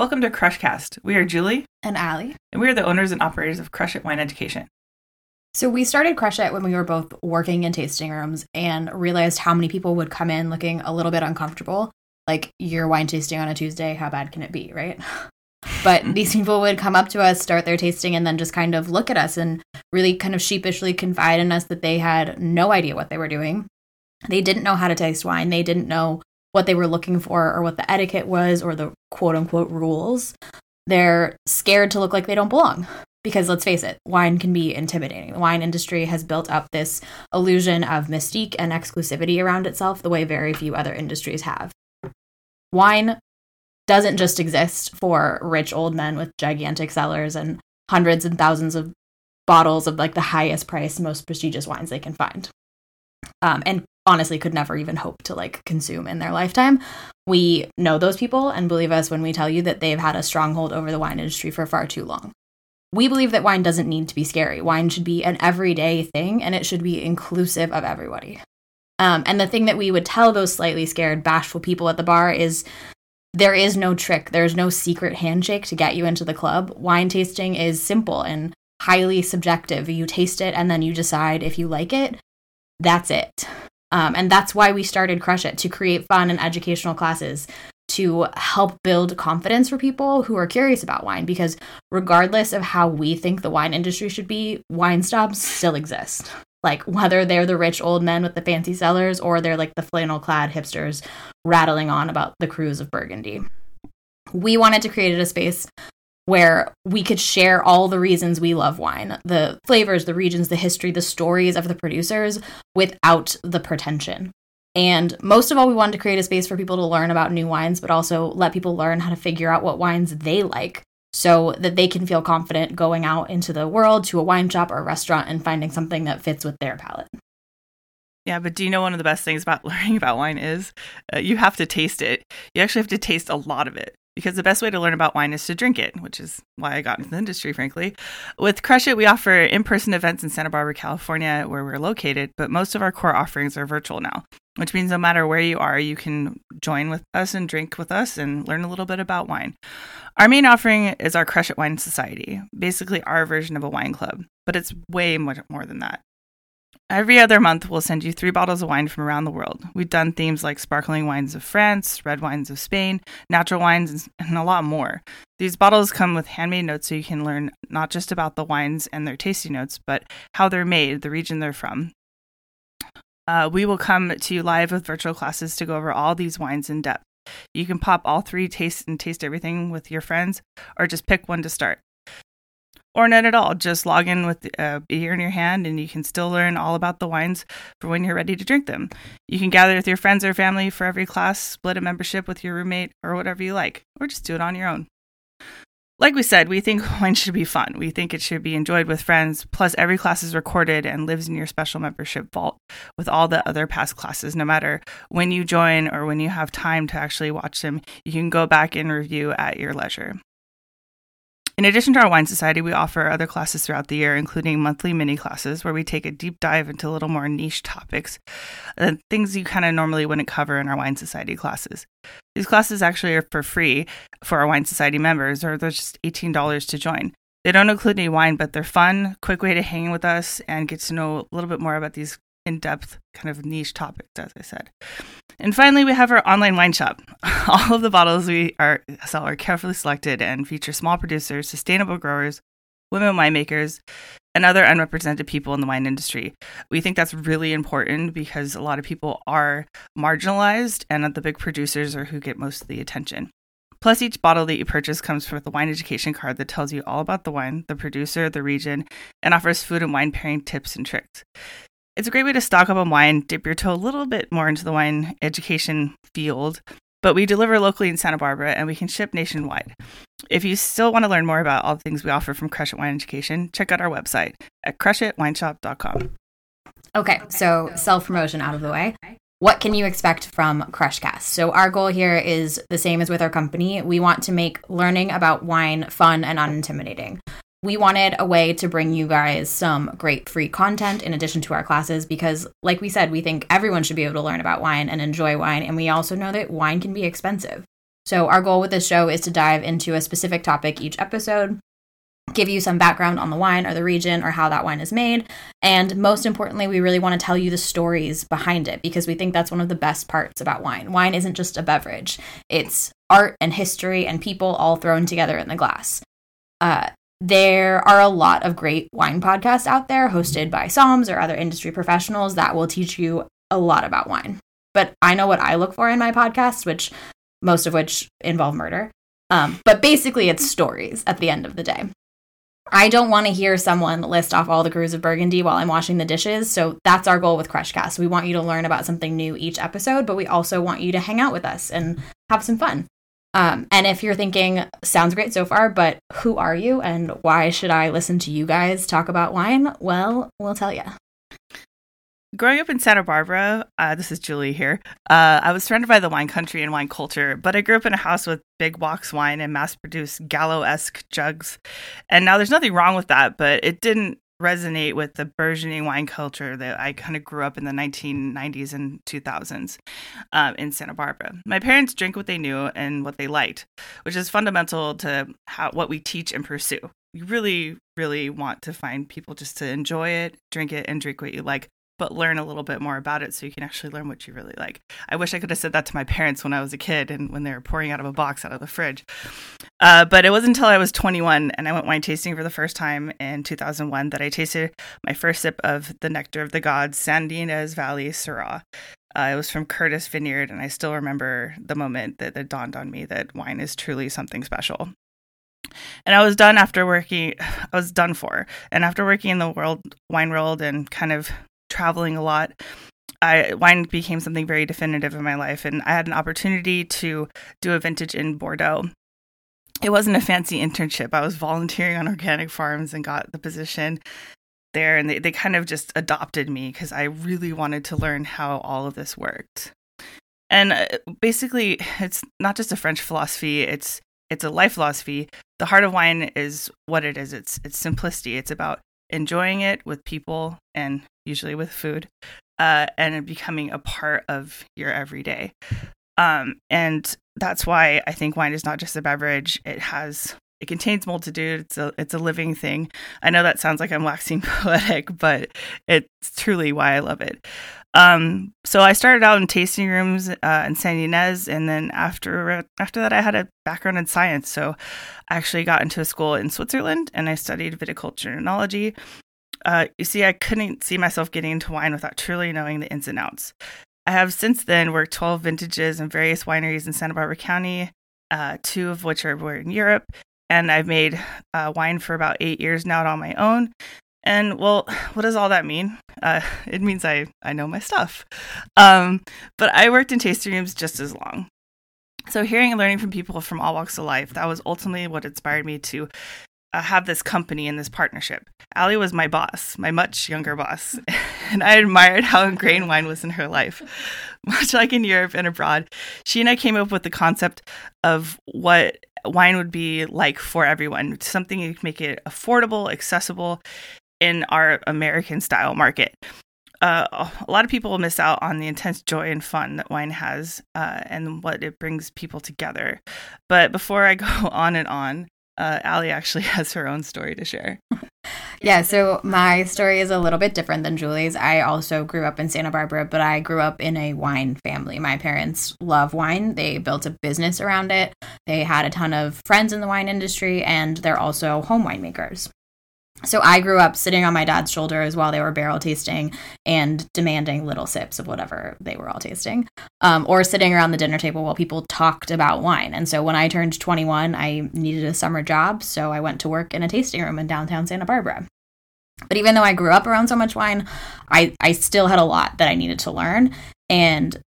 Welcome to Crushcast. We are Julie and Allie, and we are the owners and operators of Crush It Wine Education. So we started Crush It when we were both working in tasting rooms and realized how many people would come in looking a little bit uncomfortable. Like you're wine tasting on a Tuesday, how bad can it be, right? But mm-hmm. these people would come up to us, start their tasting, and then just kind of look at us and really kind of sheepishly confide in us that they had no idea what they were doing. They didn't know how to taste wine. They didn't know what they were looking for or what the etiquette was or the quote unquote rules. They're scared to look like they don't belong. Because let's face it, wine can be intimidating. The wine industry has built up this illusion of mystique and exclusivity around itself the way very few other industries have. Wine doesn't just exist for rich old men with gigantic cellars and hundreds and thousands of bottles of like the highest price, most prestigious wines they can find. Um, and honestly could never even hope to like consume in their lifetime. We know those people and believe us when we tell you that they've had a stronghold over the wine industry for far too long. We believe that wine doesn't need to be scary. Wine should be an everyday thing and it should be inclusive of everybody. Um, and the thing that we would tell those slightly scared, bashful people at the bar is there is no trick. There's no secret handshake to get you into the club. Wine tasting is simple and highly subjective. You taste it and then you decide if you like it. That's it. Um, and that's why we started Crush It to create fun and educational classes to help build confidence for people who are curious about wine. Because regardless of how we think the wine industry should be, wine snobs still exist. Like whether they're the rich old men with the fancy cellars or they're like the flannel clad hipsters rattling on about the crus of Burgundy. We wanted to create a space where we could share all the reasons we love wine the flavors, the regions, the history, the stories of the producers without the pretension. And most of all, we wanted to create a space for people to learn about new wines, but also let people learn how to figure out what wines they like so that they can feel confident going out into the world to a wine shop or a restaurant and finding something that fits with their palate. Yeah, but do you know one of the best things about learning about wine is uh, you have to taste it. You actually have to taste a lot of it because the best way to learn about wine is to drink it, which is why I got into the industry, frankly. With Crush It, we offer in person events in Santa Barbara, California, where we're located, but most of our core offerings are virtual now, which means no matter where you are, you can join with us and drink with us and learn a little bit about wine. Our main offering is our Crush It Wine Society, basically our version of a wine club, but it's way much more than that. Every other month, we'll send you three bottles of wine from around the world. We've done themes like sparkling wines of France, red wines of Spain, natural wines, and a lot more. These bottles come with handmade notes so you can learn not just about the wines and their tasting notes, but how they're made, the region they're from. Uh, we will come to you live with virtual classes to go over all these wines in depth. You can pop all three taste and taste everything with your friends, or just pick one to start or not at all. Just log in with uh, a beer in your hand and you can still learn all about the wines for when you're ready to drink them. You can gather with your friends or family for every class, split a membership with your roommate, or whatever you like, or just do it on your own. Like we said, we think wine should be fun. We think it should be enjoyed with friends. Plus, every class is recorded and lives in your special membership vault with all the other past classes. No matter when you join or when you have time to actually watch them, you can go back and review at your leisure. In addition to our wine society, we offer other classes throughout the year, including monthly mini classes where we take a deep dive into a little more niche topics, uh, things you kind of normally wouldn't cover in our wine society classes. These classes actually are for free for our wine society members, or they're just $18 to join. They don't include any wine, but they're fun, quick way to hang with us and get to know a little bit more about these in depth kind of niche topics, as I said. And finally, we have our online wine shop. All of the bottles we are, sell are carefully selected and feature small producers, sustainable growers, women winemakers, and other unrepresented people in the wine industry. We think that's really important because a lot of people are marginalized, and the big producers are who get most of the attention. Plus, each bottle that you purchase comes with a wine education card that tells you all about the wine, the producer, the region, and offers food and wine pairing tips and tricks. It's a great way to stock up on wine, dip your toe a little bit more into the wine education field, but we deliver locally in Santa Barbara and we can ship nationwide. If you still want to learn more about all the things we offer from Crush It Wine Education, check out our website at crushitwineshop.com. Okay, so self promotion out of the way. What can you expect from Crushcast? So, our goal here is the same as with our company. We want to make learning about wine fun and unintimidating we wanted a way to bring you guys some great free content in addition to our classes because like we said we think everyone should be able to learn about wine and enjoy wine and we also know that wine can be expensive So, our goal with this show is to dive into a specific topic each episode, give you some background on the wine or the region or how that wine is made. And most importantly, we really want to tell you the stories behind it because we think that's one of the best parts about wine. Wine isn't just a beverage, it's art and history and people all thrown together in the glass. Uh, there are a lot of great wine podcasts out there hosted by Soms or other industry professionals that will teach you a lot about wine. But I know what I look for in my podcast, which most of which involve murder. Um, but basically, it's stories at the end of the day. I don't want to hear someone list off all the crus of Burgundy while I'm washing the dishes. So that's our goal with Crushcast. We want you to learn about something new each episode, but we also want you to hang out with us and have some fun. Um, and if you're thinking, sounds great so far, but who are you and why should I listen to you guys talk about wine? Well, we'll tell you. Growing up in Santa Barbara, uh, this is Julie here. Uh, I was surrounded by the wine country and wine culture, but I grew up in a house with big box wine and mass produced Gallo esque jugs. And now there's nothing wrong with that, but it didn't resonate with the burgeoning wine culture that I kind of grew up in the 1990s and 2000s um, in Santa Barbara. My parents drink what they knew and what they liked, which is fundamental to how, what we teach and pursue. You really, really want to find people just to enjoy it, drink it, and drink what you like but learn a little bit more about it so you can actually learn what you really like. I wish I could have said that to my parents when I was a kid and when they were pouring out of a box out of the fridge. Uh, but it wasn't until I was 21 and I went wine tasting for the first time in 2001 that I tasted my first sip of the Nectar of the Gods Ynez Valley Syrah. Uh, it was from Curtis Vineyard, and I still remember the moment that it dawned on me that wine is truly something special. And I was done after working, I was done for. And after working in the world, wine world, and kind of traveling a lot, I wine became something very definitive in my life, and I had an opportunity to do a vintage in Bordeaux. It wasn't a fancy internship. I was volunteering on organic farms and got the position there, and they, they kind of just adopted me because I really wanted to learn how all of this worked. And uh, basically, it's not just a French philosophy; it's it's a life philosophy. The heart of wine is what it is. It's it's simplicity. It's about enjoying it with people and usually with food, uh, and becoming a part of your everyday. Um, and that's why I think wine is not just a beverage. It has it contains multitude. It's a it's a living thing. I know that sounds like I'm waxing poetic, but it's truly why I love it. Um, so I started out in tasting rooms uh, in San Ynez, and then after after that, I had a background in science. So I actually got into a school in Switzerland, and I studied viticulture and enology. Uh, you see, I couldn't see myself getting into wine without truly knowing the ins and outs. I have since then worked 12 vintages in various wineries in Santa Barbara County, uh, two of which are in Europe, and I've made uh, wine for about eight years now on my own. And well, what does all that mean? Uh, it means I, I know my stuff. Um, but I worked in tasting rooms just as long. So, hearing and learning from people from all walks of life, that was ultimately what inspired me to uh, have this company and this partnership. Allie was my boss, my much younger boss, and I admired how ingrained wine was in her life. Much like in Europe and abroad, she and I came up with the concept of what wine would be like for everyone, something to make it affordable, accessible, in our American style market. Uh, a lot of people miss out on the intense joy and fun that wine has uh, and what it brings people together. But before I go on and on, uh, actually has her own story to share. yeah, so my story is a little bit different than Julie's. I also grew up in Santa Barbara, but I grew up in a wine family. My parents love wine. They built a business around it. They had a ton of friends in the wine industry, and they're also home winemakers. So I grew up sitting on my dad's shoulders while they were barrel tasting and demanding little sips of whatever they were all tasting, um, or sitting around the dinner table while people talked about wine. And so when I turned 21, I needed a summer job, so I went to work in a tasting room in downtown Santa Barbara. But even though I grew up around so much wine, I, I still had a lot that I needed to learn. And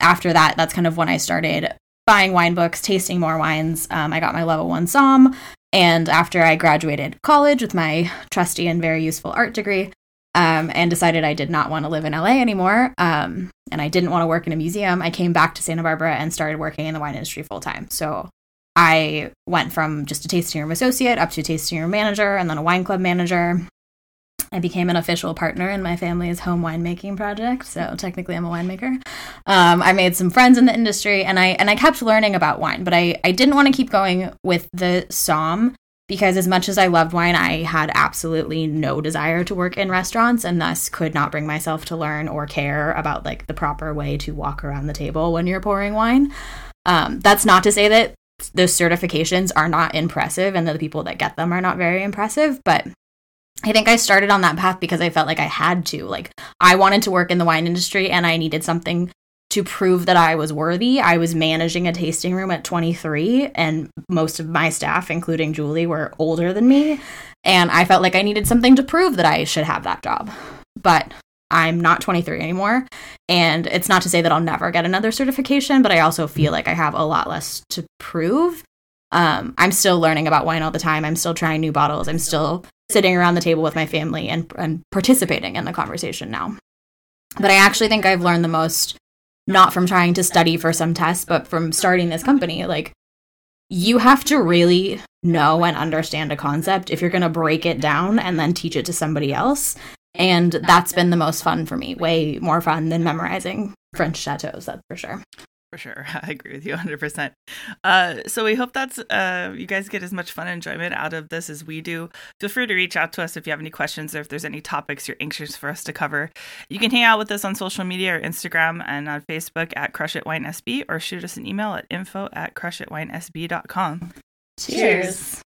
after that, that's kind of when I started buying wine books, tasting more wines. Um, I got my level one SOM, and after I graduated college with my trusty and very useful art degree, um, and decided I did not want to live in LA anymore, um, and I didn't want to work in a museum, I came back to Santa Barbara and started working in the wine industry full time. So I went from just a tasting room associate up to tasting room manager and then a wine club manager. I became an official partner in my family's home winemaking project. So technically, I'm a winemaker. Um, I made some friends in the industry, and I and I kept learning about wine. But I I didn't want to keep going with the som because as much as I loved wine, I had absolutely no desire to work in restaurants, and thus could not bring myself to learn or care about like the proper way to walk around the table when you're pouring wine. Um, that's not to say that those certifications are not impressive and the people that get them are not very impressive, but I think I started on that path because I felt like I had to. Like, I wanted to work in the wine industry and I needed something to prove that I was worthy. I was managing a tasting room at 23, and most of my staff, including Julie, were older than me. And I felt like I needed something to prove that I should have that job. But I'm not 23 anymore. And it's not to say that I'll never get another certification, but I also feel like I have a lot less to prove. Um, I'm still learning about wine all the time. I'm still trying new bottles. I'm still sitting around the table with my family and, and participating in the conversation now. But I actually think I've learned the most not from trying to study for some test, but from starting this company. Like, you have to really know and understand a concept if you're going to break it down and then teach it to somebody else. And that's been the most fun for me, way more fun than memorizing French chateaus, that's for sure. For sure. I agree with you 100%. Uh, so we hope that's uh, you guys get as much fun and enjoyment out of this as we do. Feel free to reach out to us if you have any questions or if there's any topics you're anxious for us to cover. You can hang out with us on social media or Instagram and on Facebook at Crush It Wine SB or shoot us an email at info at crushitwinesb.com. Cheers. Cheers.